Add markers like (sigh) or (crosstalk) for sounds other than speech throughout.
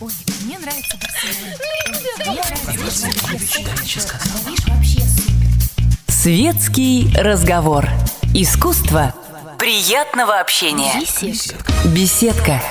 Ой, мне нравится. Светский разговор. Искусство приятного общения. Беседка. Беседка.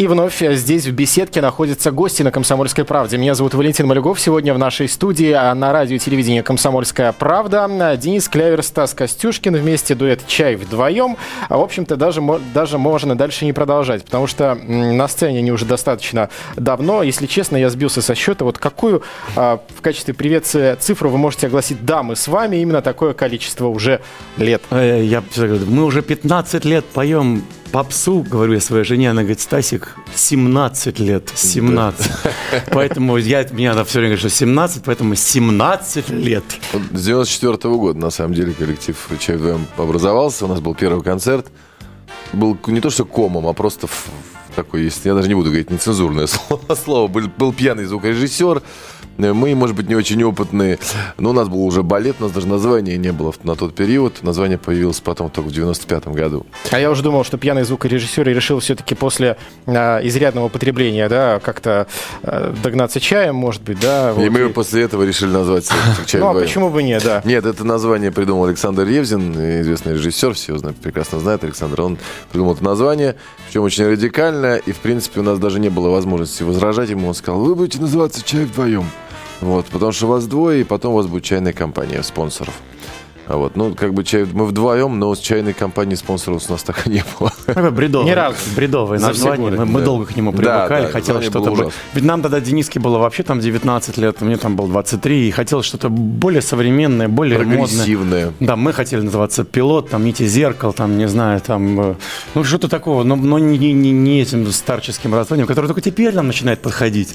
И вновь здесь, в беседке, находятся гости на «Комсомольской правде». Меня зовут Валентин Малюгов. Сегодня в нашей студии а, на радио и телевидении «Комсомольская правда» Денис Клявер, Стас Костюшкин вместе, дуэт «Чай вдвоем». А, В общем-то, даже, даже можно дальше не продолжать, потому что на сцене они уже достаточно давно. Если честно, я сбился со счета. Вот какую а, в качестве приветствия цифру вы можете огласить? Да, мы с вами именно такое количество уже лет. Э, Я всегда говорю, мы уже 15 лет поем попсу, говорю я своей жене, она говорит, Стасик, 17 лет, 17. Поэтому я, меня она все время говорит, что 17, поэтому 17 лет. С 94 года, на самом деле, коллектив «Чай вдвоем» образовался. У нас был первый концерт. Был не то что комом, а просто такой, если я даже не буду говорить нецензурное (laughs) слово. Был, был пьяный звукорежиссер. Э, Мы, может быть, не очень опытные. Но у нас был уже балет, у нас даже названия не было на тот период. Название появилось потом только в 95 году. А я уже думал, что пьяный звукорежиссер решил все-таки после а, изрядного употребления, да, как-то а, догнаться чаем, может быть, да. И вот, мы после этого решили назвать «Чай Ну, а вдвоем». почему бы нет, да. Нет, это название придумал Александр Ревзин, известный режиссер, все прекрасно знают Александр. Он придумал это название, причем очень радикально, и, в принципе, у нас даже не было возможности возражать ему. Он сказал, вы будете называться «Чай вдвоем». Вот, потому что вас двое, и потом у вас будет чайная компания спонсоров. А вот, ну, как бы чай, мы вдвоем, но с чайной компанией спонсоров у нас так и не было. Такое бредовое, Ни разу. бредовое За все название. Мы, мы да. долго к нему привыкали, да, хотелось что-то... бы-. Ведь нам тогда Дениске было вообще там 19 лет, мне там было 23, и хотелось что-то более современное, более модное. Да, мы хотели называться пилот, там, нити зеркал, там, не знаю, там, э, ну, что-то такого, но, но не, не- не- не этим старческим названием, которое только теперь нам начинает подходить.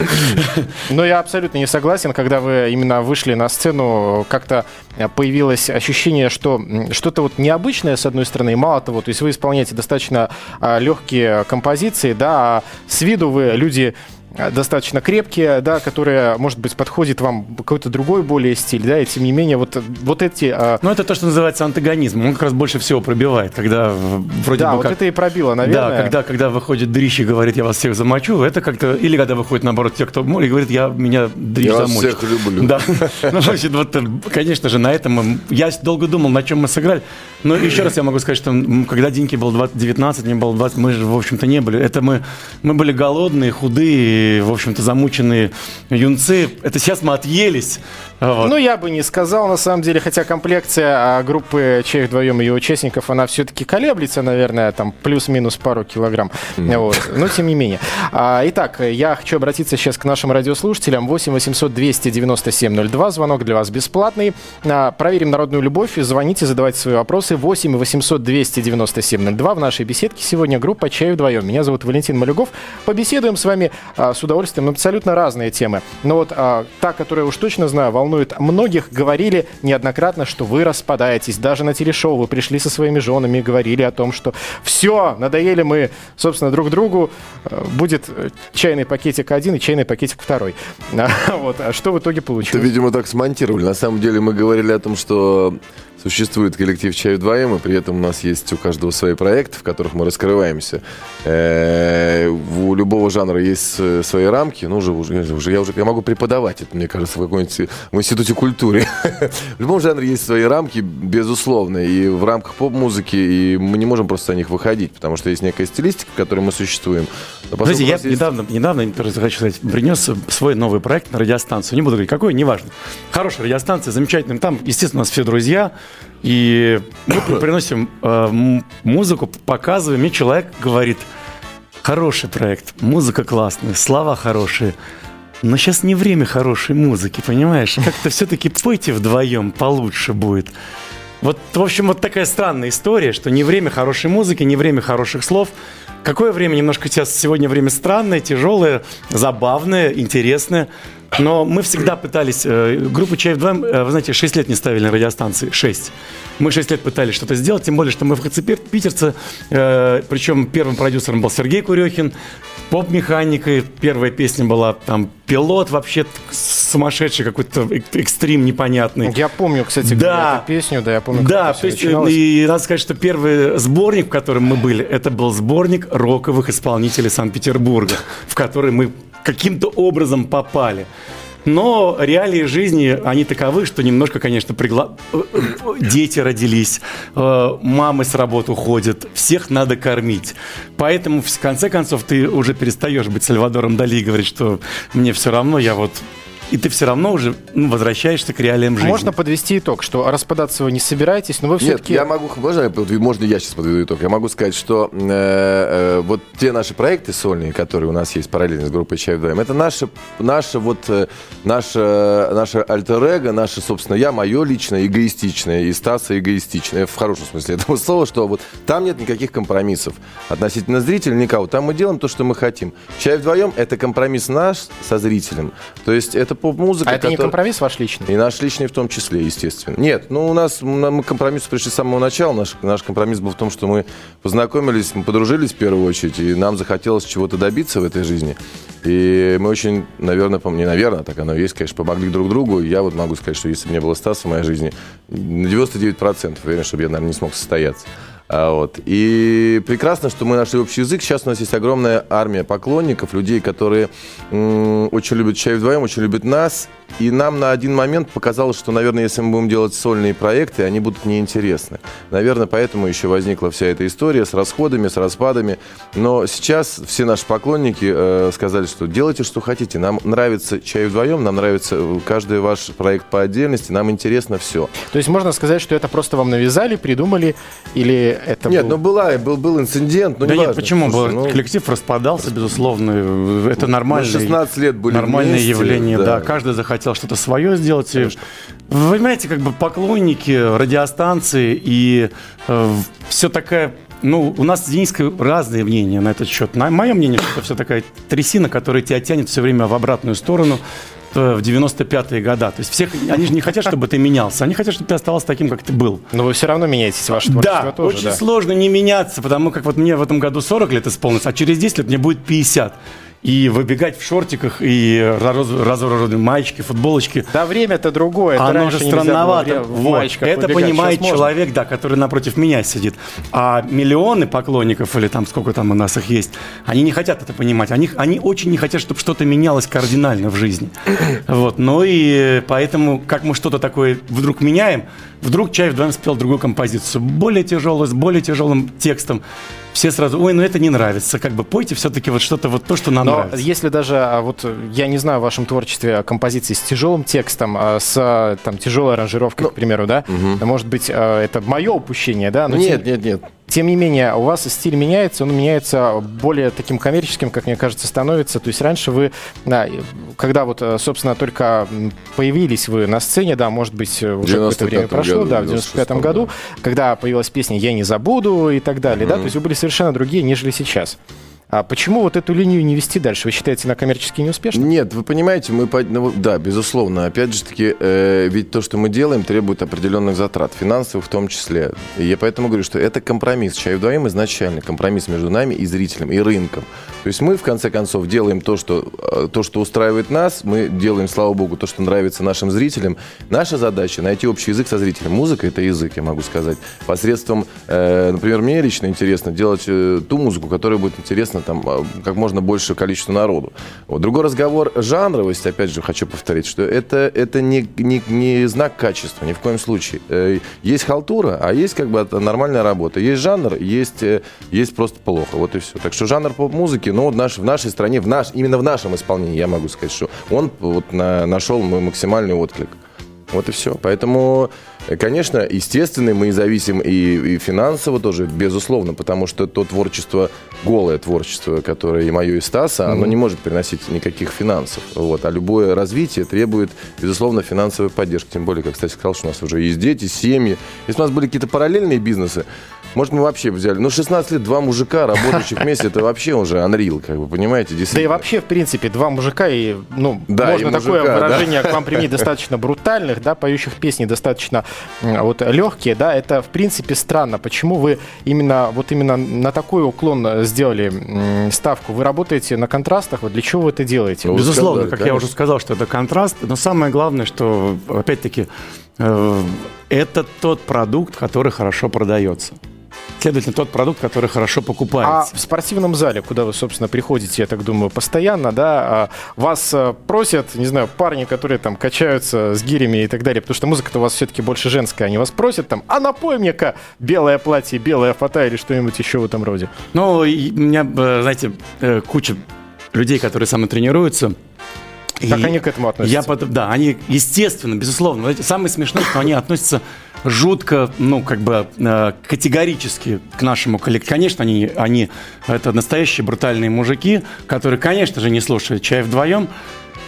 Но я абсолютно не согласен, когда вы именно вышли на сцену, как-то э, появилось ощущение, что м, что-то вот необычное, с одной стороны, и мало того, то есть вы исполняете достаточно а, легкие композиции, да, а с виду вы люди достаточно крепкие, да, которые, может быть, подходит вам какой-то другой более стиль, да, и тем не менее вот, вот эти... а, Ну, это то, что называется антагонизм. Он как раз больше всего пробивает, когда вроде да, бы вот как... это и пробило, наверное. Да, когда, когда выходит дрищ и говорит, я вас всех замочу, это как-то... Или когда выходит, наоборот, те, кто море, и говорит, я меня дрищ Я замочит. всех люблю. Да. (laughs) Ну, значит, вот, э, конечно же, на этом я долго думал, на чем мы сыграли. Но еще раз я могу сказать, что когда Диньке было 20, 19, мне было 20, мы же, в общем-то, не были. Это мы, мы были голодные, худые, в общем-то, замученные юнцы. Это сейчас мы отъелись. Вот. Ну, я бы не сказал, на самом деле, хотя комплекция а, группы «Чай вдвоем» и ее участников, она все-таки колеблется, наверное, там плюс-минус пару килограмм. Вот. Но, тем не менее. А, Итак, я хочу обратиться сейчас к нашим радиослушателям. 8 800 297 02. Звонок для вас бесплатный. А, Проверим народную любовь. Звоните, задавайте свои вопросы. 8 800 297 02. В нашей беседке сегодня группа «Чай вдвоем». Меня зовут Валентин Малюгов. Побеседуем с вами а, с удовольствием абсолютно разные темы. Но вот а, та, которую уж точно знаю, волнует многих, говорили неоднократно, что вы распадаетесь. Даже на телешоу вы пришли со своими женами и говорили о том, что все, надоели мы, собственно, друг другу. Э, Будет э, чайный пакетик один и чайный пакетик второй. А, (laughs) Вот. А что в итоге Это, получилось? видимо, так смонтировали. На самом деле мы говорили о том, что существует коллектив «Чай вдвоем», и при этом у нас есть у каждого свои проекты, в которых мы раскрываемся. Э, У любого жанра есть э, свои рамки. Ну, уже, уже, уже- я уже я могу преподавать это, мне кажется, в какой-нибудь в институте культуры. (laughs) В любом жанре есть свои рамки, безусловно, и в рамках поп-музыки, и мы не можем просто о них выходить, потому что есть некая стилистика, в которой мы существуем. Знаете, я есть- недавно, недавно, хочу сказать, принес свой новый проект на радиостанцию. Не буду говорить, какой, неважно. Хорошая радиостанция, замечательная. Там, естественно, у нас все друзья. И мы при- приносим э, музыку, показываем. Мне человек говорит, хороший проект, музыка классная, слова хорошие. Но сейчас не время хорошей музыки, понимаешь? Как-то все-таки пойте вдвоем, получше будет. Вот, в общем, вот такая странная история, что не время хорошей музыки, не время хороших слов. Какое время? Немножко сейчас сегодня время странное, тяжелое, забавное, интересное. Но мы всегда пытались... э, группу «Чай вдвоем», э, вы знаете, 6 лет не ставили на радиостанции. 6. Мы 6 лет пытались что-то сделать, тем более, что мы в ХЦ Питерце, э, причем первым продюсером был Сергей Курехин, поп-механикой. Первая песня была там «Пилот», вообще сумасшедший какой-то эк- экстрим непонятный. Я помню, кстати, Да. эту песню, да, я помню, как Да, то есть, и надо сказать, что первый сборник, в котором мы были, это был сборник роковых исполнителей Санкт-Петербурга, в который мы каким-то образом попали. Но реалии жизни, они таковы, что немножко, конечно, пригла... э, э, дети родились, э, мамы с работы уходят, всех надо кормить. Поэтому, в конце концов, ты уже перестаешь быть Сальвадором Дали и говорить, что мне все равно, я вот... И ты все равно уже ну, возвращаешься к реалиям жизни. Можно подвести итог, что распадаться вы не собираетесь, но вы Нет, все-таки... я могу, можно, можно я сейчас подведу итог? Я могу сказать, что э, э, вот те наши проекты сольные, которые у нас есть параллельно с группой Чай вдвоем, это наше, наше вот, э, наше, наше альтер-эго, наше, собственно, я, мое личное, эгоистичное, и Стаса эгоистичное, в хорошем смысле этого слова, что вот там нет никаких компромиссов относительно зрителя, никого. Там мы делаем то, что мы хотим. Чай вдвоем – это компромисс наш со зрителем. То есть это поп-музыка, А это не которая- компромисс ваш личный? и наш личный в том числе, естественно. Нет, ну у нас мы к компромиссу пришли с самого начала. Наш, наш компромисс был в том, что мы познакомились, мы подружились в первую очередь, и нам захотелось чего-то добиться в этой жизни. И мы очень, наверное, пом- не наверное, так оно и есть, конечно, помогли друг другу. Я вот могу сказать, что если бы не было Стаса в моей жизни, на 99% уверен, чтобы я, наверное, не смог состояться. А, вот. И прекрасно, что мы нашли общий язык. Сейчас у нас есть огромная армия поклонников, людей, которые очень любят чай вдвоем, очень любят нас. И нам на один момент показалось, что, наверное, если мы будем делать сольные проекты, они будут неинтересны. Наверное, поэтому еще возникла вся эта история с расходами, с распадами. Но сейчас все наши поклонники э, сказали, что делайте, что хотите. Нам нравится чай вдвоем, нам нравится э, каждый ваш проект по отдельности, нам интересно все. То есть можно сказать, что это просто вам навязали, придумали, или это Нет, был- ну была, был, был инцидент, но Да неважно. нет, почему? Слушай, ну, Коллектив распадался, безусловно. Это нормальное, 16 лет были нормальное вместе, явление. Да. да. каждый захотел что-то свое сделать. Вы понимаете, как бы поклонники радиостанции и все такая... Ну, у нас с Дениской разные мнения на этот счет. На, мое мнение, что это все такая трясина, которая тебя тянет все время в обратную сторону э, в 95-е года. То есть всех, они же не хотят, чтобы ты менялся. Они хотят, чтобы ты оставался таким, как ты был. Но вы все равно меняетесь, ваше творчество Да, тоже, очень да. сложно не меняться, потому как вот мне в этом году 40 лет исполнилось, а через 10 лет мне будет 50. И выбегать в шортиках и раз- разорванные маечки, футболочки. Да, время-то другое. это Оно же странновато. Вот. Это понимает Сейчас можно. человек, да, который напротив меня сидит. А миллионы поклонников, или там сколько там у нас их есть, они не хотят это понимать. Они, они очень не хотят, чтобы что-то менялось кардинально в жизни. (coughs) Вот. Ну и поэтому, как мы что-то такое вдруг меняем, вдруг Чай вдвоем спел другую композицию, более тяжелую, с более тяжелым текстом. Все сразу, ой, ну это не нравится. Как бы пойте все-таки вот что-то вот то, что нам Но нравится. если даже, а, вот э, я не знаю в вашем творчестве а, композиции с тяжелым текстом, а, с там тяжелой аранжировкой, к примеру, да, может быть, это мое упущение, да? Но Нет, тем, нет, нет. Тем не менее, у вас стиль меняется, он меняется более таким коммерческим, как мне кажется, становится. То есть раньше вы, да, когда вот, э, собственно, только появились вы на сцене, да, может быть, э, уже какое-то 95-м время прошло, году, да, в 96-м, 95 году, когда появилась песня «Я не забуду» и так далее, да, то есть вы были совершенно другие, нежели сейчас. А почему вот эту линию не вести дальше? Вы считаете, она коммерчески неуспешна? Нет, вы понимаете, мы, ну, да, безусловно, опять же таки, э, ведь то, что мы делаем, требует определенных затрат, финансовых в том числе. И я поэтому говорю, что это компромисс. Чай вдвоем изначально компромисс между нами и зрителем, и рынком. То есть мы, в конце концов, делаем то, что, э, то, что устраивает нас, мы делаем, слава богу, то, что нравится нашим зрителям. Наша задача найти общий язык со зрителем. Музыка это язык, я могу сказать. Посредством, э, например, мне лично интересно делать ту музыку, которая будет интересна там э, как можно больше количеству народу. Вот. Другой разговор жанровость, опять же, хочу повторить, что это, это не, не, не знак качества, ни в коем случае. Э, Есть халтура, а есть как бы нормальная работа. Есть жанр, есть, э, есть просто плохо. Вот и все. Так что жанр поп-музыки, ну, наш, в нашей стране, в наш, именно в нашем исполнении, я могу сказать, что он вот на- нашел максимальный отклик. Вот и все. Поэтому, э, конечно, естественно, мы зависим и, и финансово тоже, безусловно, потому что то творчество, голое творчество, которое и мое, и Стаса, оно не может приносить никаких финансов. Вот. А любое развитие требует, безусловно, финансовой поддержки. Тем более, как, кстати, сказал, что у нас уже есть дети, семьи. Если у нас были какие-то параллельные бизнесы, Может, мы вообще взяли. Ну, 16 лет, два мужика, работающих вместе, это вообще уже unreal, как бы, понимаете? Да и Действительно. вообще, в принципе, два мужика, и, ну, Да, можно и такое мужика, да. выражение к вам применить (laughs) достаточно брутальных, да, поющих песни достаточно вот легкие, да, это, в принципе, странно. Почему вы именно, вот именно на такой уклон сделали ставку? Вы работаете на контрастах, вот для чего вы это делаете? Ну, Безусловно, как я конечно. уже сказал, что это контраст, но самое главное, что, опять-таки, э, это тот продукт, который хорошо продается. Следовательно, тот продукт, который хорошо А покупается. в спортивном зале, куда вы, собственно, приходите, я так думаю, постоянно, да, а, вас а, просят, не знаю, парни, которые там качаются с гирями и так далее, потому что музыка-то у вас все-таки больше женская, они вас просят там, а напой мне-ка белое платье, белая фата или что-нибудь еще в этом роде. Ну, у меня, э, знаете, э, куча людей, которые со мной тренируются. Как И они к этому относятся? Я, да, они, естественно, безусловно. Знаете, самое смешное, что они относятся жутко, ну, как бы э, категорически к нашему коллективу. Конечно, они, они это настоящие брутальные мужики, которые, конечно же, не слушают чай вдвоем.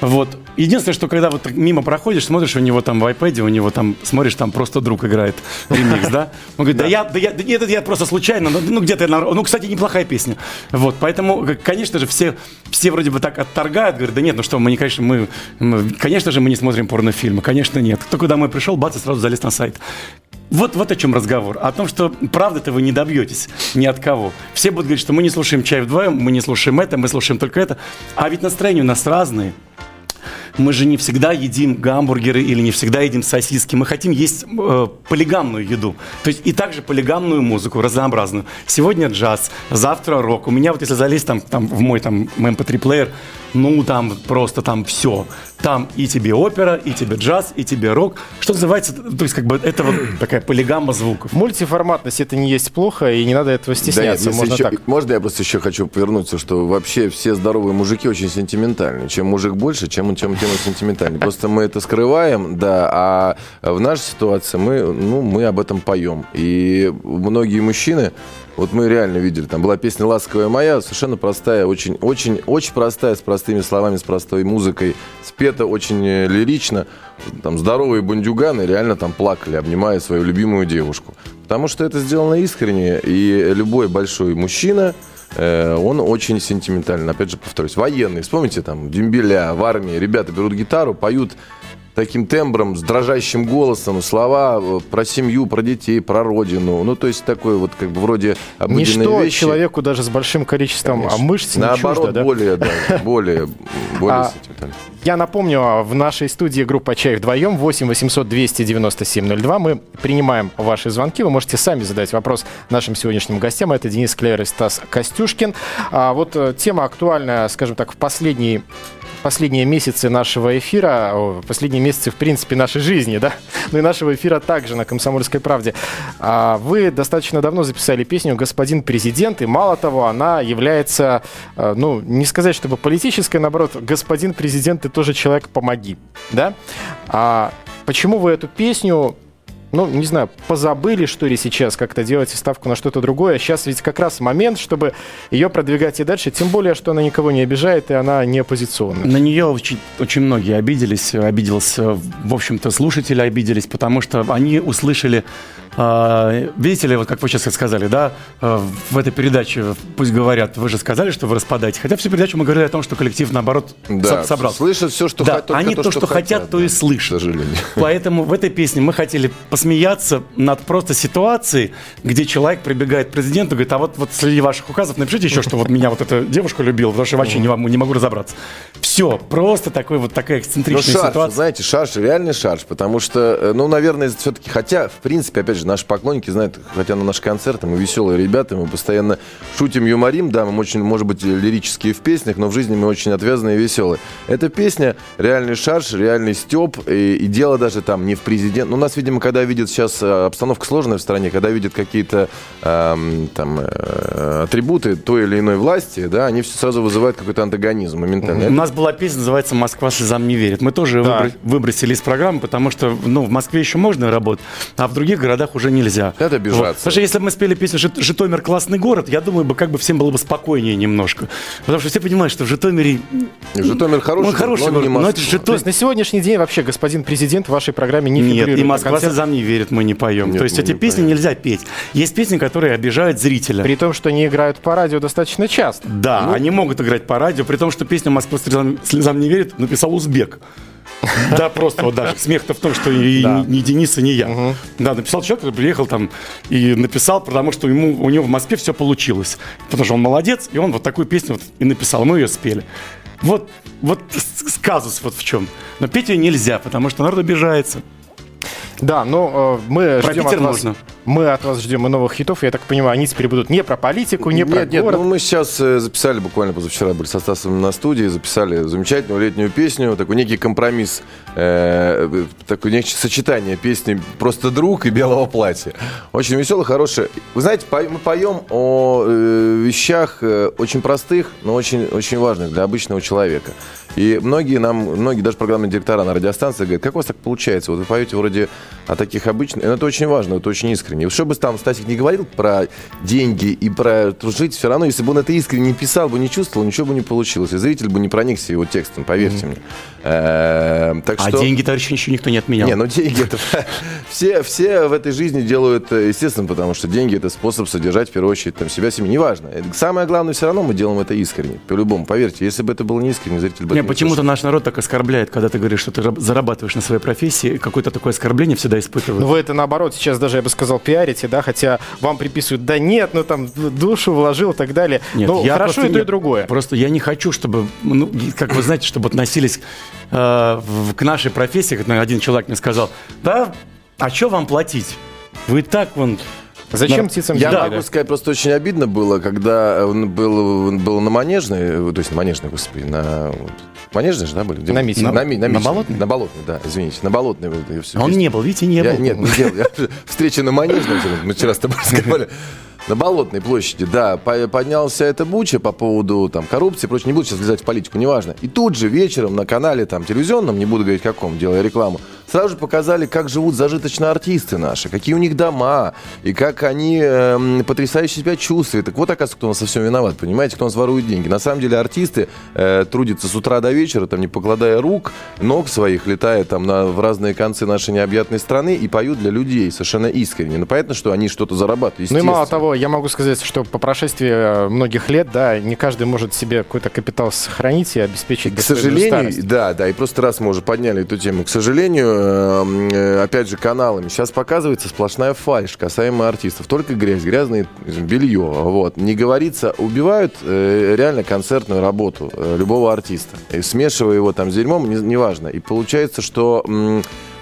Вот. Единственное, что когда вот мимо проходишь, смотришь, у него там в iPad, у него там, смотришь, там просто друг играет ремикс, да? Он говорит, да я, да я, да нет, это я просто случайно, ну, ну, где-то, я ну, кстати, неплохая песня. Вот, поэтому, к- конечно же, все, все вроде бы так отторгают, говорят, да нет, ну что, мы не, конечно, мы, мы- конечно же, мы не смотрим порнофильмы, конечно, нет. Только домой пришел, бац, и сразу залез на сайт. Вот, вот о чем разговор. О том, что правда-то вы не добьетесь ни от кого. Все будут говорить, что мы не слушаем чай вдвоем, мы не слушаем это, мы слушаем только это. А ведь настроения у нас разные. Мы же не всегда едим гамбургеры или не всегда едим сосиски. Мы хотим есть э, полигамную еду. То есть и также полигамную музыку, разнообразную. Сегодня джаз, завтра рок. У меня вот если залезть там, там в мой там MP3-плеер, ну там просто там все. Там и тебе опера, и тебе джаз, и тебе рок. Что называется, то есть как бы это вот такая полигамма звуков. Мультиформатность это не есть плохо, и не надо этого Да стесняться. если Можно еще- так. можно я просто еще хочу повернуться, что вообще все здоровые мужики очень сентиментальны. Чем мужик больше, чем, чем, тем он сентиментальнее. Просто мы это скрываем, да, а в нашей ситуации мы, ну, мы об этом поем. И многие мужчины, вот мы реально видели, там была песня «Ласковая моя», совершенно простая, очень, очень, очень простая, с простыми словами, с простой музыкой, спета очень э, лирично. Там здоровые бандюганы реально там плакали, обнимая свою любимую девушку. Потому что это сделано искренне, и любой большой мужчина, он очень сентиментальный. Опять же, повторюсь, военный. Вспомните, там, дембеля в армии. Ребята берут гитару, поют таким тембром, с дрожащим голосом, слова э, про семью, про детей, про родину. Ну, то есть такой вот как бы вроде обыденные Ничто вещи. человеку даже с большим количеством а, Конечно. мышц не Наоборот, чуждо, да? более, да, более, более А, сентиментально. Я напомню, а, в нашей студии группа «Чай вдвоем» 8 800 297 02. Мы принимаем ваши звонки. Вы можете сами задать вопрос нашим сегодняшним гостям. Это Денис Клевер и Стас Костюшкин. А вот э, тема актуальная, скажем так, в последние последние месяцы нашего эфира, последние месяцы, в принципе, нашей жизни, да, (laughs) ну и нашего эфира также на «Комсомольской правде». А Вы достаточно давно записали песню «Господин президент», и мало того, она является, э, ну, не сказать, чтобы политической, наоборот, «Господин президент, ты тоже человек, помоги», да? А почему вы эту песню ну, не знаю, позабыли, что ли, сейчас как-то делаете ставку на что-то другое. Сейчас ведь как раз момент, чтобы ее продвигать и дальше, тем более, что она никого не обижает, и она не оппозиционная. На нее очень, очень многие обиделись, обиделся, в общем-то, слушатели обиделись, потому что они услышали, э, видите ли, вот как вы сейчас сказали, да, э, в этой передаче, пусть говорят, вы же сказали, что вы распадаете, хотя всю передачу мы говорили о том, что коллектив, наоборот, Да, со- собрался. слышат все, что да, хотят, они то, что, хотят, то да, и слышат. К сожалению. Поэтому в этой песне мы хотели посмеяться над просто ситуацией, где человек прибегает к президенту и говорит, а вот, вот среди ваших указов напишите еще, что вот меня вот эта девушка любила, потому что вообще не, вам- не могу разобраться. Все, просто такой вот такая Ну, эксцентричная шарж, ситуация. знаете, шарж, реальный шарж, потому что, э, ну, наверное, все-таки, хотя, в принципе, опять же, наши поклонники знают, хотя на наши концерты мы веселые ребята, мы постоянно шутим, юморим, да, мы очень, может быть, лирические в песнях, но в жизни мы очень отвязанные и веселые. Эта песня реальный шарж, реальный степ, и, и дело даже там не в президент. Ну, у нас, видимо, когда видят сейчас э, обстановка сложная в стране, когда видят какие-то эм, там э, атрибуты той или иной власти, да, они все сразу вызывают какой-то антагонизм моментально. У нас была песня, называется «Москва слезам не верит». Мы тоже Да. выбро- выбросили из программы, потому что ну, в Москве еще можно работать, а в других городах уже нельзя. Это обижаться. Вот. Потому что если бы мы спели песню «Жит- «Житомир классный город», я думаю, бы как бы всем было бы спокойнее немножко. Потому что все понимают, что в Житомире... Житомир хороший, Он хороший но не город, но это. Житомир. То есть на сегодняшний день вообще господин президент в вашей программе не Нет, фигурирует. и Москва слезам не не верит, мы не поем. Нет, То есть эти не песни поем. нельзя петь. Есть песни, которые обижают зрителя. При том, что они играют по радио достаточно часто. Да, Ну. они могут играть по радио, при том, что песню «Москва слезам, слезам не верит» написал узбек. Да, просто вот даже смех-то в том, что и Да. ни, ни Денис, и не я. Да, написал человек, который приехал там и написал, потому что ему, у него в Москве все получилось. Потому что он молодец, и он вот такую песню вот и написал. Мы ее спели. Вот, вот с- с- казус вот в чем. Но петь ее нельзя, потому что народ обижается. Да, но э, мы ждем от можно. Мы от вас ждем и новых хитов. Я так понимаю, они теперь будут не про политику, не про Нет, нет, город. ну мы сейчас э, записали, буквально позавчера были со Стасом на студии, записали замечательную летнюю песню, такой некий компромисс, э, такое некое сочетание песни «Просто друг» и «Белого платья». Очень весело, хорошее. Вы знаете, по- мы поем о э, вещах э, очень простых, но очень, очень важных для обычного человека. И многие нам, многие даже программные директора на радиостанции говорят, как у вас так получается? Вот вы поете вроде о таких обычных... Это очень важно, это очень искренне. И что бы там Стасик не говорил про деньги и про жить, все равно, если бы он это искренне не писал бы, не чувствовал, ничего бы не получилось. И зритель бы не проникся его текстом, поверьте мне. Эм, Так А что... деньги, товарищи, еще никто не отменял. Не, ну деньги это (laughs) все, все в этой жизни делают, э, естественно, потому что деньги это способ содержать в первую очередь там себя, семью. Неважно. Самое главное, все равно мы делаем это искренне. По-любому, поверьте, если бы это было не искренне, зритель бы Не, почему-то наш народ так оскорбляет, когда ты говоришь, что ты раб- зарабатываешь на своей профессии, какое-то такое оскорбление всегда испытывают. Ну, вы это наоборот сейчас даже, я бы сказал, пиарите, да, хотя вам приписывают, да нет, ну там душу вложил и так далее. Нет, ну, я хорошо просто и то, и другое. Просто я не хочу, чтобы, ну, как вы знаете, чтобы относились э, в- к нашей профессии, как один человек мне сказал, да, а что вам платить? Вы так вон... Зачем Да. птицам Я могу да? сказать, просто очень обидно было, когда он был, он был на Манежной, э, то есть на Манежной, господи, на... Манежной же, да, были? Где На? Митине. На, на, На Митине. Болотной? На Болотной, да, извините, на Болотной. вот, я всё Он вместе- не был, видите, не Я- был. нет, не делал. Я- (laughs) Встреча на Манежной, мы вчера с тобой (laughs) разговаривали. На Болотной площади, да, по- поднялся эта буча по поводу там, коррупции и прочее. Не буду сейчас влезать в политику, неважно. И тут же вечером на канале там, телевизионном, не буду говорить каком, делая рекламу, сразу же показали, как живут зажиточные артисты наши, какие у них дома, и как они эм, потрясающе себя чувствуют. Так вот, оказывается, кто у нас со всем виноват, понимаете, кто у нас ворует деньги. На самом деле артисты э, трудятся с утра до вечера, там, не покладая рук, ног своих, летая там на, в разные концы нашей необъятной страны и поют для людей совершенно искренне. Ну, понятно, что они что-то зарабатывают, Ну и мало того, я могу сказать, что по прошествии э, многих лет, да, не каждый может себе какой-то капитал сохранить и обеспечить К достойную сожалению, старость. да, да, и просто раз мы уже подняли эту тему, к сожалению, э, э, опять же, каналами сейчас показывается сплошная фальшь касаемо артистов. Только грязь, грязное белье. Вот. Не говорится, убивают э, реально концертную работу любого артиста. И смешивая его там с дерьмом, не- неважно. И получается, что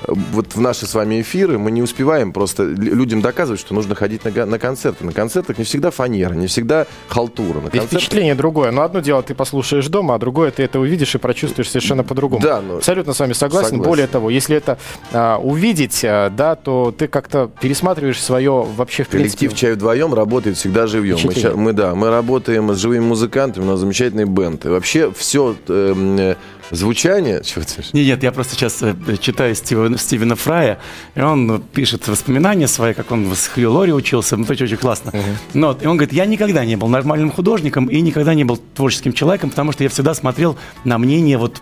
вот в наши с вами эфиры мы не успеваем просто лю- людям доказывать, что нужно ходить на, на концерты. На концертах не всегда фанера, не всегда халтура. На концертах впечатление другое. Но одно дело ты послушаешь дома, а другое ты это увидишь и прочувствуешь совершенно по-другому. Да, но- Абсолютно с вами согласен. Согласен. Более того, если это а, увидеть, а, да, то ты как-то пересматриваешь свое вообще в принципе. Коллектив «Чай вдвоем» работает всегда живьем. Мы, ща- мы, да, мы работаем с живыми музыкантами, у нас замечательный бенд. И вообще все звучание... Чего ты? Нет, нет, я просто сейчас э, читаю Стивена, Стивена Фрая, и он ну, пишет воспоминания свои, как он в Хью Лори учился, ну, это очень, классно. Но вот, и он говорит, я никогда не был нормальным художником и никогда не был творческим человеком, потому что я всегда смотрел на мнение вот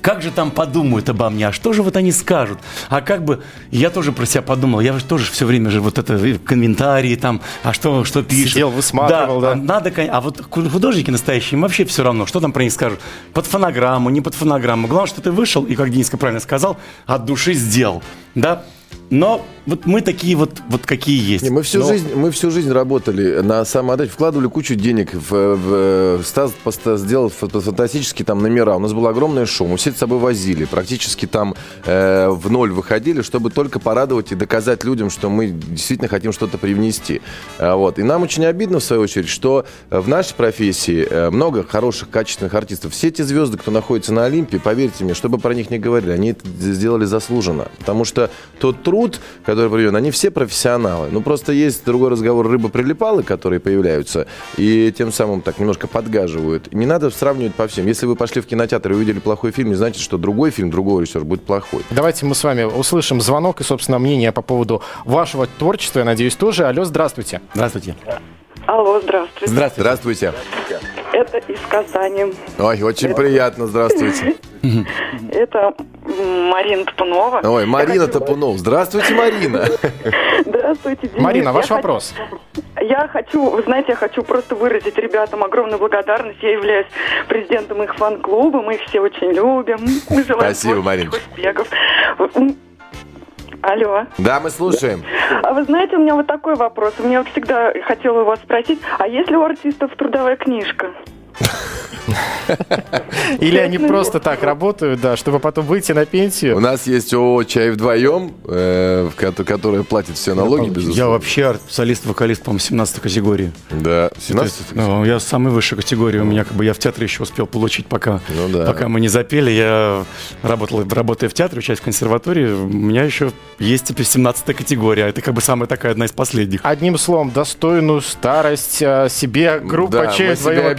как же там подумают обо мне, а что же вот они скажут? А как бы, я тоже про себя подумал, я же тоже все время же вот это комментарии там, а что, что пишут. Сидел, высматривал, да. а надо, а вот ху- художники настоящие, им вообще все равно, что там про них скажут. Под фонограмму, не под фонограмму. Главное, что ты вышел и, как Дениска правильно сказал, от души сделал. Да? Но вот мы такие вот, вот какие есть. Не, мы, всю Но- жизнь, мы всю жизнь работали на самоотдаче, вкладывали кучу денег в, в- Стас поста- сделал фа- фантастические там номера. У нас было огромное шоу, мы все с собой возили. Практически там э, в ноль выходили, чтобы только порадовать и доказать людям, что мы действительно хотим что-то привнести. А, вот. И нам очень обидно, в свою очередь, что э, в нашей профессии э, много хороших, качественных артистов. Все эти звезды, кто находится на Олимпе, поверьте мне, чтобы про них не говорили, они это сделали заслуженно. Потому что тот труд, который приведен, они все профессионалы. Ну, просто есть другой разговор рыба-прилипалы, которые появляются, и тем самым так немножко подгаживают. Не надо сравнивать по всем. Если вы пошли в кинотеатр и увидели плохой фильм, не значит, что другой фильм, другого режиссера будет плохой. Давайте мы с вами услышим звонок и, собственно, мнение по поводу вашего творчества, я надеюсь, тоже. Алло, здравствуйте. Здравствуйте. Алло, здравствуйте. Здравствуйте. Здравствуйте. Это из Казани. Ой, очень приятно, здравствуйте. (laughs) Это Марина Топунова. Ой, Марина хочу- Топунов. Здравствуйте, Марина. (laughs) Здравствуйте, Денис. Марина, Я ваш хочу- вопрос. Я хочу, вы знаете, я хочу просто выразить ребятам огромную благодарность. Я являюсь президентом их фан-клуба, мы их все очень любим. Мы желаем Спасибо, творческих Марин. успехов. Алло. Да, мы слушаем. А вы знаете, у меня вот такой вопрос. Мне вот всегда хотела у вас спросить, а есть ли у артистов трудовая книжка? Или они просто так работают, да, чтобы потом выйти на У пенсию? нас есть ООО «Чай вдвоем», э, в ко- которое платит все налоги, Я безусловно. вообще ар- солист-вокалист, по-моему, 17 категории. Да, То 17 есть, ну, я самой высшей категории. У меня как бы я в театре еще успел получить, пока, Ну да. пока мы не запели. Я работал, работая в театре, учась в консерватории. У меня еще есть теперь 17 категория. Это как бы самая такая одна из последних. Одним словом, достойную старость э, себе группа Да, «Чей мы вдвоем» себя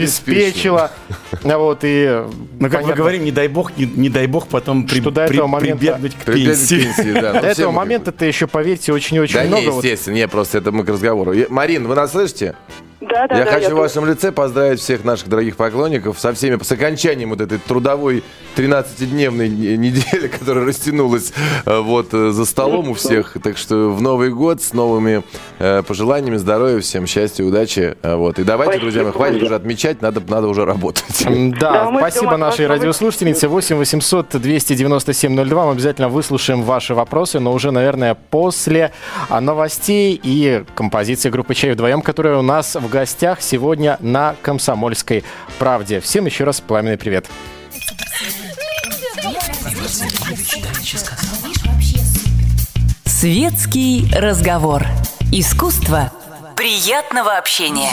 обеспечила. (laughs) А Вот, и, Но, как мы понятно, говорим, не дай бог, не, не дай бог потом при- Что до при- этого момента- прибегнуть к пенсии. пенсии, да. (laughs) Ну, До этого мы как момента-то еще, поверьте, очень-очень Да много. вот естественно, не, просто это мы к разговору. Я- Марин, вы нас слышите? Да, да, я да. хочу в тут. вашем лице поздравить всех наших дорогих поклонников со всеми, с окончанием вот этой трудовой 13-дневной не- недели, (laughs) которая растянулась э, вот э, за столом у всех. Так что в Новый год с новыми э, пожеланиями здоровья всем, счастья, удачи. Э, Вот. И давайте, Спасибо. друзья мои, хватит уже отмечать, надо, надо уже работать. (laughs) Да, Да, мы спасибо нашей радиослушательнице. 8 800 297 02. Мы обязательно выслушаем ваши вопросы, но уже, наверное, после а, новостей и композиции группы «Чай вдвоем», которая у нас в гостях сегодня на «Комсомольской правде». Всем еще раз пламенный привет. Светский разговор. Искусство приятного общения.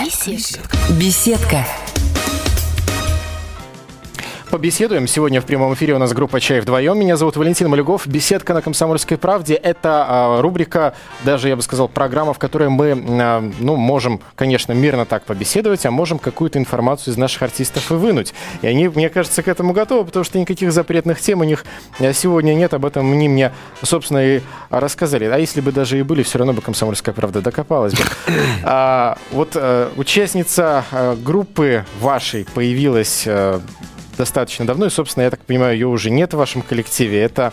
Беседка. Побеседуем. Сегодня в прямом эфире у нас группа «Чай вдвоем». Меня зовут Валентин Малюгов. Беседка на «Комсомольской правде» — это а, рубрика, даже, я бы сказал, программа, в которой мы, а, ну, можем, конечно, мирно так побеседовать, а можем какую-то информацию из наших артистов и вынуть. И они, мне кажется, к этому готовы, потому что никаких запретных тем у них а, сегодня нет. Об этом они мне, собственно, и рассказали. А если бы даже и были, все равно бы «Комсомольская правда» докопалась бы. (laughs) А, вот а, участница а, группы вашей появилась а, достаточно давно, и, собственно, я так понимаю, ее уже нет в вашем коллективе. Это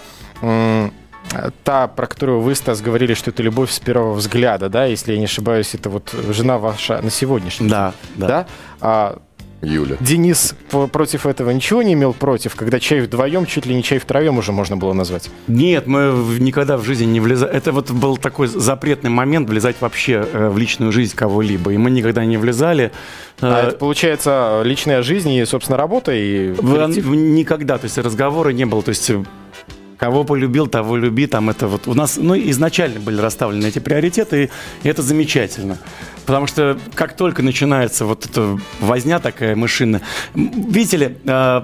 та, про которую вы, Стас, говорили, что это любовь с первого взгляда, да, если я не ошибаюсь, это вот жена ваша на сегодняшний Да, да. да? А, Юля. Денис против этого ничего не имел против, когда чай вдвоем, чуть ли не чай втроем уже можно было назвать. Нет, мы никогда в жизни не влезали. Это вот был такой запретный момент влезать вообще э, в личную жизнь кого-либо. И мы никогда не влезали. А Э, это получается личная жизнь и, собственно, работа и в- коллектив? никогда, то есть разговора не было. То есть э, кого полюбил, того люби. Там это вот у нас, ну, изначально были расставлены эти приоритеты, и это замечательно. Потому что как только начинается вот эта возня такая мышиная, м, видите ли, э,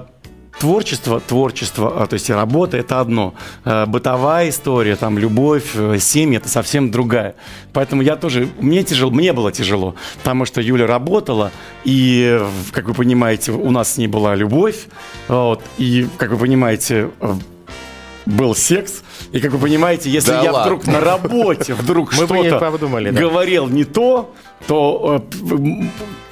Творчество, творчество, а, то есть работа – это одно. Э, Бытовая история, там, любовь, э, семья – это совсем другая. Поэтому я тоже, мне тяжело, мне было тяжело, потому что Юля работала, и, как вы понимаете, у нас с ней была любовь, вот, и, как вы понимаете, был секс, и, как вы понимаете, если Да я ладно. вдруг на работе, (laughs) вдруг что-то говорил не то, то э,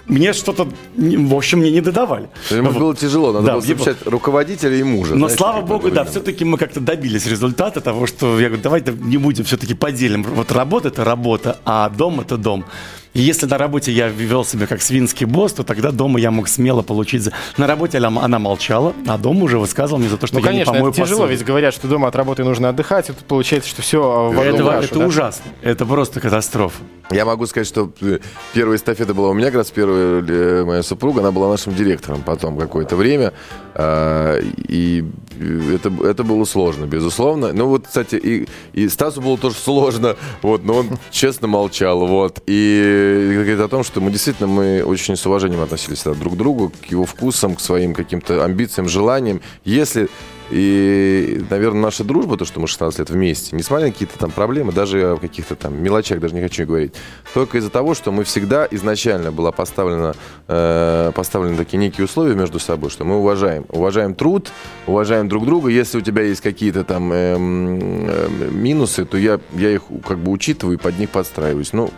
мне что-то, в общем, мне не додавали. Ему Вот. было тяжело, надо Да, было мне было- совмещать руководителя и мужа. но знаете, слава богу, да, все-таки мы как-то добились результата того, что я говорю, давай да не будем, все-таки поделим. Вот работа это работа, а дом это дом. И если на работе я вел себя как свинский босс, то тогда дома я мог смело получить... за- На работе она, она молчала, а дома уже высказывал мне за то, что Ну, я конечно, не помою это тяжело, посуду. ведь говорят, что дома от работы нужно отдыхать, и тут получается, что все в одну Это, кашу, это да? ужасно. Это просто катастрофа. Я могу сказать, что э, первая эстафета была у меня, как раз первая э, моя супруга, она была нашим директором потом какое-то время. а, И э, это, это было сложно, безусловно. Ну вот, кстати, и, и Стасу было тоже сложно, вот, но он честно молчал, вот. И говорит о том, что мы действительно, мы очень с уважением относились всегда друг к другу, к его вкусам, к своим каким-то амбициям, желаниям. Если и, наверное, наша дружба, то, что мы 16 лет вместе, несмотря на какие-то там проблемы, даже о каких-то там мелочах, даже не хочу говорить, только из-за того, что мы всегда изначально была поставлена, э, поставлены такие некие условия между собой, что мы уважаем, уважаем труд, уважаем друг друга. Если у тебя есть какие-то там эм, э, минусы, то я, я их как бы учитываю и под них подстраиваюсь. Ну,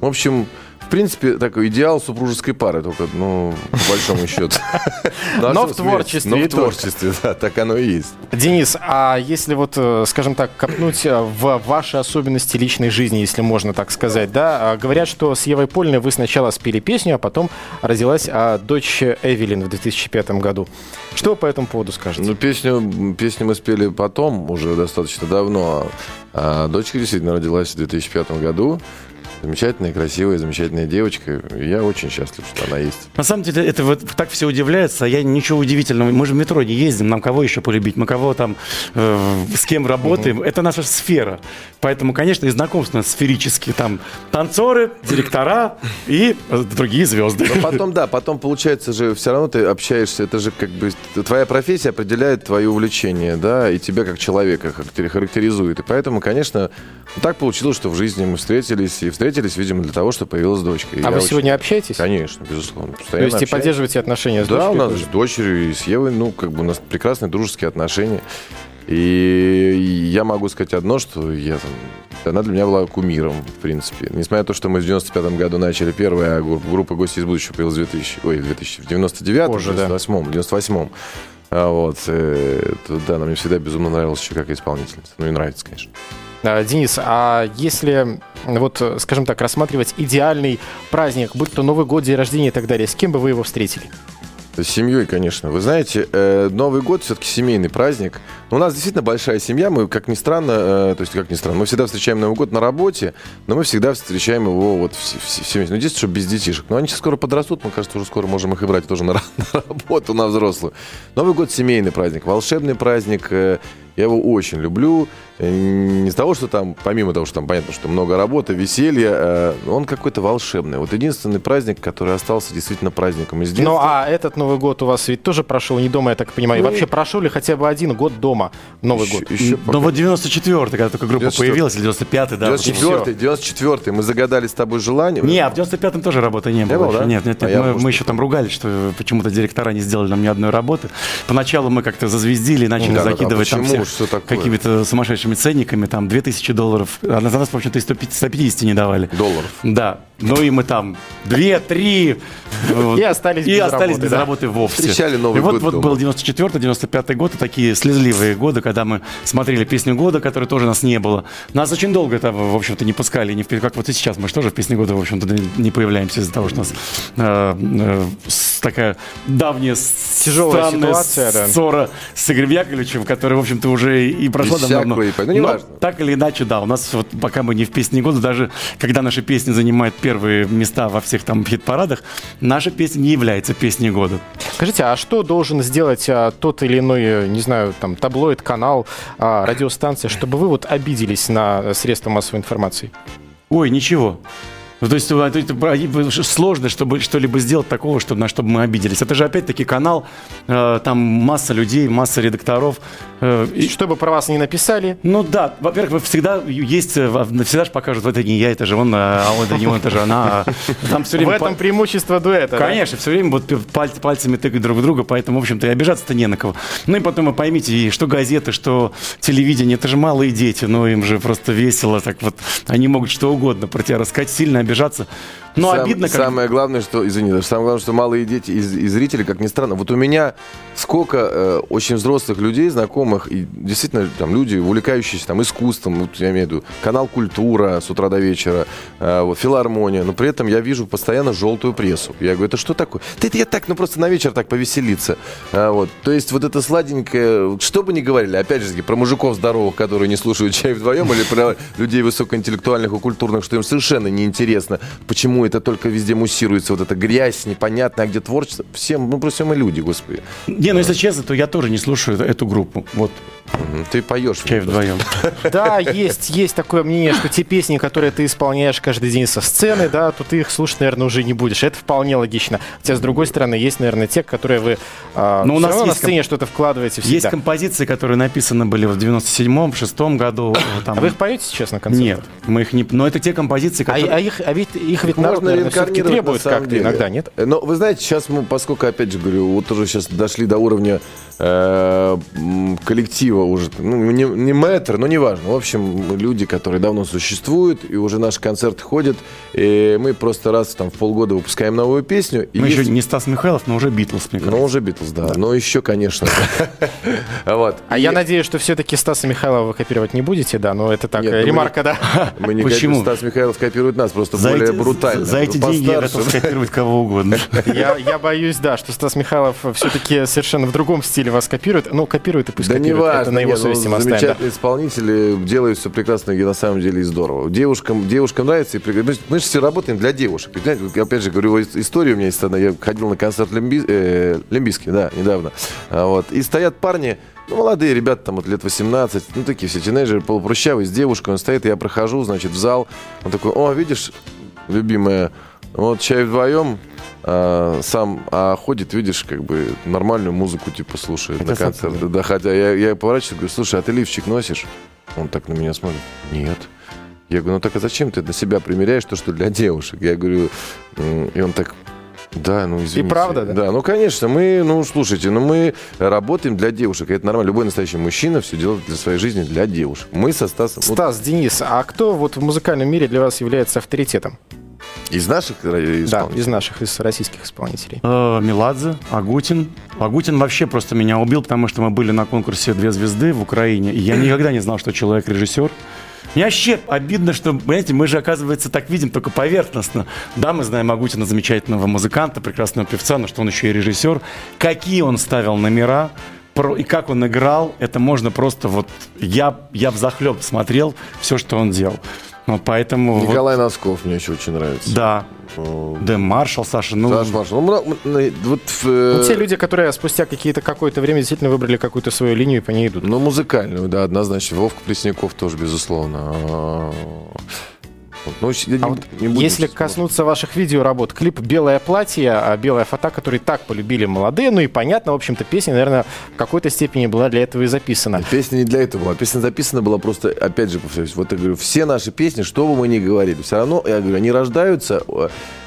в общем, в принципе, такой идеал супружеской пары, только, ну, по большому счету. Но в творчестве Но в творчестве, да, так оно и есть. Денис, а если вот, э, скажем так, копнуть э, в ваши особенности личной жизни, если можно так сказать, да, а, говорят, что с Евой Польной вы сначала спели песню, а потом родилась а, дочь Эвелин в 2005 году. Что вы по этому поводу скажете? Ну, песню, песню мы спели потом, уже достаточно давно. А дочка действительно родилась в 2005 году. Замечательная, красивая, замечательная девочка. Я очень счастлив, что она есть. На самом деле, это вот так все удивляются, а я ничего удивительного. Мы же в метро не ездим, нам кого еще полюбить, мы кого там, э, с кем работаем. Это наша сфера. Поэтому, конечно, и нас сферические. Там танцоры, директора и другие звезды. Но потом, да, потом получается же, все равно ты общаешься, это же как бы твоя профессия определяет твое увлечение, да, и тебя как человека характери- характеризует. И поэтому, конечно, так получилось, что в жизни мы встретились, и встретились, видимо, для того, что появилась дочка. И а вы очень- сегодня общаетесь? Конечно, безусловно. То есть и общаемся. поддерживаете отношения с Да, у дочкой нас тоже? с дочерью и с Евой, ну, как бы у нас прекрасные дружеские отношения. И я могу сказать одно, что я там, она для меня была кумиром, в принципе. Несмотря на то, что мы в 95 году начали первая, группа, «Гости из будущего» появилась в 2000, ой, в 2000, в 99 Позже, да. 98 98 а вот, э, то, да, она мне всегда безумно нравилась еще как исполнительница. Ну и нравится, конечно. А, Денис, а если, вот, э, скажем так, рассматривать идеальный праздник, будь то Новый год, день рождения и так далее, с кем бы вы его встретили? С семьей, конечно. Вы знаете, э, Новый год все-таки семейный праздник. Но у нас действительно большая семья. Мы, как ни странно, э, то есть, как ни странно, мы всегда встречаем Новый год на работе, но мы всегда встречаем его вот все, все, все вместе. Ну, единственное, что без детишек. Но они сейчас скоро подрастут, мы, кажется, уже скоро можем их и брать тоже на, (laughs) на работу, на взрослую. Новый год семейный праздник, волшебный праздник. Я его очень люблю. Э, Не с того, что там, помимо того, что там понятно, что много работы, веселья, э, он какой-то волшебный. Вот единственный праздник, который остался действительно праздником из детства. Ну, а этот Новый год у вас ведь тоже прошел не дома, я так понимаю. И Ну, вообще прошел ли хотя бы один год дома Новый Еще- год? еще Ну вот 94-й, когда только группа 94-й. появилась, или 95-й, да. вот и всё. 94-й, 94-й, мы загадали с тобой желание. Не, а в 95-м тоже работы не было. было, еще. да? Нет, нет, А нет. я, мы, может, мы еще там ругались, что почему-то директора не сделали нам ни одной работы. Поначалу мы как-то зазвездили, начали Да, да, да, закидывать там почему? такое? какими-то сумасшедшими ценниками, там 2000 долларов. А за нас, в общем-то, и 150 150 не давали. Долларов. Да. Ну и мы там 2-3. вот. И остались И без остались работы, без да. работы вовсе. Встречали Новый и вот, год вот дома. был 94-95 год, и такие слезливые годы, когда мы смотрели песню года, которой тоже нас не было. Нас очень долго это, в общем-то, не пускали, не как вот и сейчас. Мы же тоже в песне года, в общем-то, не появляемся из-за того, что у нас э, э, такая давняя Тяжелая странная ситуация, да. ссора с Игорем Яковлевичем, которая, в общем-то, уже и прошла Без давно. всякого, по- ну, неважно. так или иначе, да, у нас вот пока мы не в песне года, даже когда наши песни занимают первые места во всех там хит-парадах, наша песня не является песней года. Скажите, а что должен сделать а, тот или иной, э, не знаю, там, таблоид, канал, а, радиостанция, чтобы вы вот обиделись на средства массовой информации? Ой, ничего. Ну, то есть это, сложно, чтобы что-либо сделать такого, чтобы, на чтобы мы обиделись. Это же опять-таки канал, э, там масса людей, масса редакторов. э, и- Чтобы про вас не написали, ну да, во-первых, вы всегда есть, э, всегда же покажут, это не я, это же он, а а это не он, это же она. (laughs) Там все в время этом по- преимущество дуэта. Конечно, все время вот паль- пальцами тыкать друг в друга, поэтому, в общем-то, и обижаться-то не на кого. Ну и потом вы поймите, что газеты, что телевидение, это же малые дети, но им же просто весело, так вот, они могут что угодно про тебя рассказать, сильно обижаться. Но Сам- обидно, как... Самое главное, что, извини, самое главное, что малые дети и, и зрители, как ни странно, вот у меня сколько э, очень взрослых людей, знакомых, и действительно там люди, увлекающиеся там искусством, вот я имею в виду канал Культура с утра до вечера, э, вот, филармония, но при этом я вижу постоянно желтую прессу. Я говорю, это что такое? Да это я так, ну просто на вечер так повеселиться. А, вот. То есть вот это сладенькое, что бы ни говорили, опять же про мужиков здоровых, которые не слушают чай вдвоем, или про людей высокоинтеллектуальных и культурных, что им совершенно неинтересно, почему это только везде муссируется, вот эта грязь непонятная, а где творчество. Всем, ну просто мы люди, господи. Не, ну если честно, то я тоже не слушаю эту группу. Вот. Ты поешь. чай вдвоем. Да, есть, есть такое мнение, что те песни, которые ты исполняешь каждый день со сцены, да, то ты их слушать, наверное, уже не будешь. Это вполне логично. Хотя, с другой стороны, есть, наверное, те, которые вы а, Но у нас равно на есть сцене что-то вкладываете всегда. Есть композиции, которые написаны были в 97-м, 6 году. Там... А вы их поете сейчас на концертах? Нет, мы их не... Но это те композиции, А, которые... а их, а ведь их ведь народ, Можно наверное, все-таки требует как-то деле. иногда, нет? Но вы знаете, сейчас мы, поскольку, опять же говорю, вот уже сейчас дошли до уровня э, коллектива уже, ну, не, не мэтр, но неважно. В общем, люди, которые давно существуют, и уже наши концерты ходят, и мы просто раз там в полгода выпускаем новую песню. Мы есть... еще не Стас Михайлов, но уже Битлз, мне кажется. Ну, уже Битлз, да. да. Но еще, конечно. (laughs) вот. А я надеюсь, что все-таки Стаса Михайлова вы копировать не будете, да? Но это так, ну, ремарка, да? Мы не Почему? Стас Михайлов копирует нас, просто более эти, брутально. За эти деньги я готов скопировать кого угодно. (laughs) Я, я боюсь, да, что Стас Михайлов все-таки совершенно в другом стиле вас копирует. Ну, копирует и пусть да копирует. Не важно, это на его совести ну, Замечательные да. исполнители делают все прекрасно и на самом деле и здорово. Девушкам, девушкам нравится. И мы, мы же все работаем для девушек. Я опять же говорю, история у меня есть одна. Я ходил на концерт Лимби, э, да, недавно. А, вот. И стоят парни, ну, молодые ребята, там вот лет 18, ну, такие все тинейджеры, полупрущавые, с девушкой. Он стоит, я прохожу, значит, в зал. Он такой, о, видишь, любимая, вот чай вдвоем, а, сам а ходит, видишь, как бы нормальную музыку типа слушает Это на концерты. Да, хотя я, я поворачиваюсь, говорю, слушай, а ты лифчик носишь? Он так на меня смотрит. Нет. Я говорю, ну так а зачем ты на себя примеряешь то, что для девушек? Я говорю, и он так, да, ну извините. И правда, да? Да, ну конечно, мы, ну слушайте, ну мы работаем для девушек, это нормально. Любой настоящий мужчина все делает для своей жизни для девушек. Мы со Стасом... Стас, вот... Денис, а кто вот в музыкальном мире для вас является авторитетом? Из наших исполнителей? Да, из наших, из российских исполнителей. Э, Меладзе, Агутин. Агутин вообще просто меня убил, потому что мы были на конкурсе «Две звезды» в Украине, и я никогда не знал, что человек режиссер. Мне вообще обидно, что, понимаете, мы же, оказывается, так видим только поверхностно. Да, мы знаем Агутина, замечательного музыканта, прекрасного певца, но что он еще и режиссер. Какие он ставил номера, и как он играл, это можно просто вот... Я, я в захлеб смотрел все, что он делал. Вот поэтому... Николай вот... Носков мне еще очень нравится. Да. Дэн Маршал, Саша, ну... Саша Маршал. Ну, вот, э... ну, те люди, которые спустя какие-то какое-то время действительно выбрали какую-то свою линию и по ней идут. Ну, музыкальную, да, однозначно. Вовка Пресняков тоже, безусловно. Ну, не, а вот не если коснуться ваших видеоработ, клип «Белое платье», а «Белая фата», который так полюбили молодые, ну и понятно, в общем-то, песня, наверное, в какой-то степени была для этого и записана. Песня не для этого была. Песня записана была просто, опять же, повторюсь, вот я говорю, все наши песни, что бы мы ни говорили, все равно, я говорю, они рождаются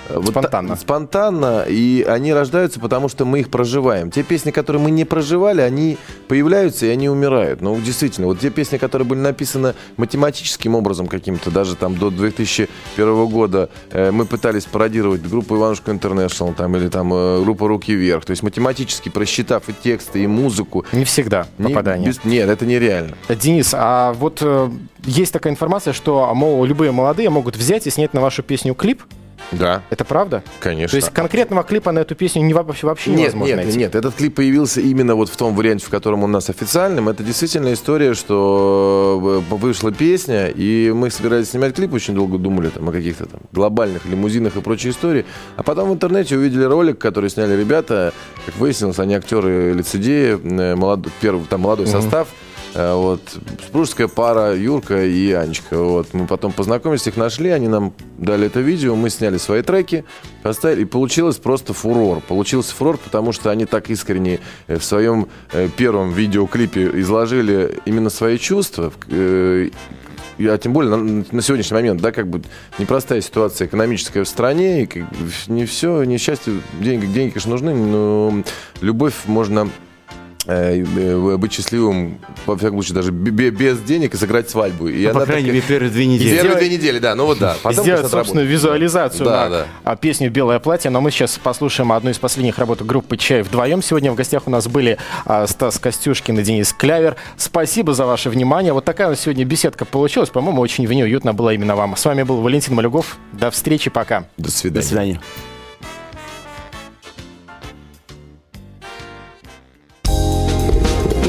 вот спонтанно. Та, спонтанно, и они рождаются, потому что мы их проживаем. Те песни, которые мы не проживали, они появляются и они умирают. Ну, действительно, вот те песни, которые были написаны математическим образом каким-то, даже там до 2001 года, э, мы пытались пародировать группу Иванушка Интернешнл там, или там э, группу Руки Вверх. То есть математически просчитав и тексты, и музыку. Не всегда попадание. Не, без, нет, это нереально. Денис, а вот э, есть такая информация, что мол, любые молодые могут взять и снять на вашу песню клип, да. Это правда? Конечно. То есть конкретного клипа на эту песню не, вообще, вообще нет, невозможно нет, найти? Нет, этот клип появился именно вот в том варианте, в котором он у нас официальным. Это действительно история, что э, вышла песня, и мы собирались снимать клип, очень долго думали там, о каких-то там глобальных лимузинах и прочей истории. А потом в интернете увидели ролик, который сняли ребята. Как выяснилось, они актеры лицедеи, э, молод... первый, там молодой угу. состав. Э, вот, супружеская пара Юрка и Анечка. Вот, мы потом познакомились, их нашли, они нам дали это видео, мы сняли свои треки, поставили, и получилось просто фурор. Получился фурор, потому что они так искренне э, в своем э, первом видеоклипе изложили именно свои чувства, а тем более на, на сегодняшний момент, да, как бы непростая ситуация экономическая в стране, и как не все, не счастье, деньги, деньги, конечно, нужны, но любовь можно быть счастливым, во всяком случае, даже без денег и сыграть свадьбу. И ну, она по крайней мере, первые две недели. Первые две недели, да, ну вот да. Потом Сделать собственную визуализацию да, на да. А, песню «Белое платье». Но мы сейчас послушаем одну из последних работ группы «Чай вдвоем». Сегодня в гостях у нас были а, Стас Костюшкин и Денис Клявер. Спасибо за ваше внимание. Вот такая у нас сегодня беседка получилась. По-моему, очень в ней уютно было именно вам. С вами был Валентин Малюгов. До встречи, пока. До свидания. До свидания.